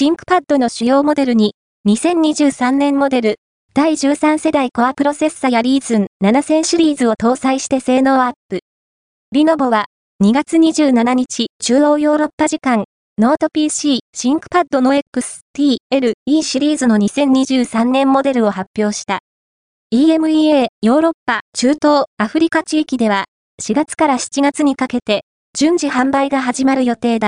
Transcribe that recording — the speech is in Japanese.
ThinkPad の主要モデルに、2023年モデル、第13世代コアプロセッサや Ryzen 7000シリーズを搭載して性能アップ。 Lenovo は、2月27日、中央ヨーロッパ時間、ノート PC シンクパッドの XT、LE シリーズの2023年モデルを発表した。EMEA、ヨーロッパ、中東、アフリカ地域では、4月から7月にかけて、順次販売が始まる予定だ。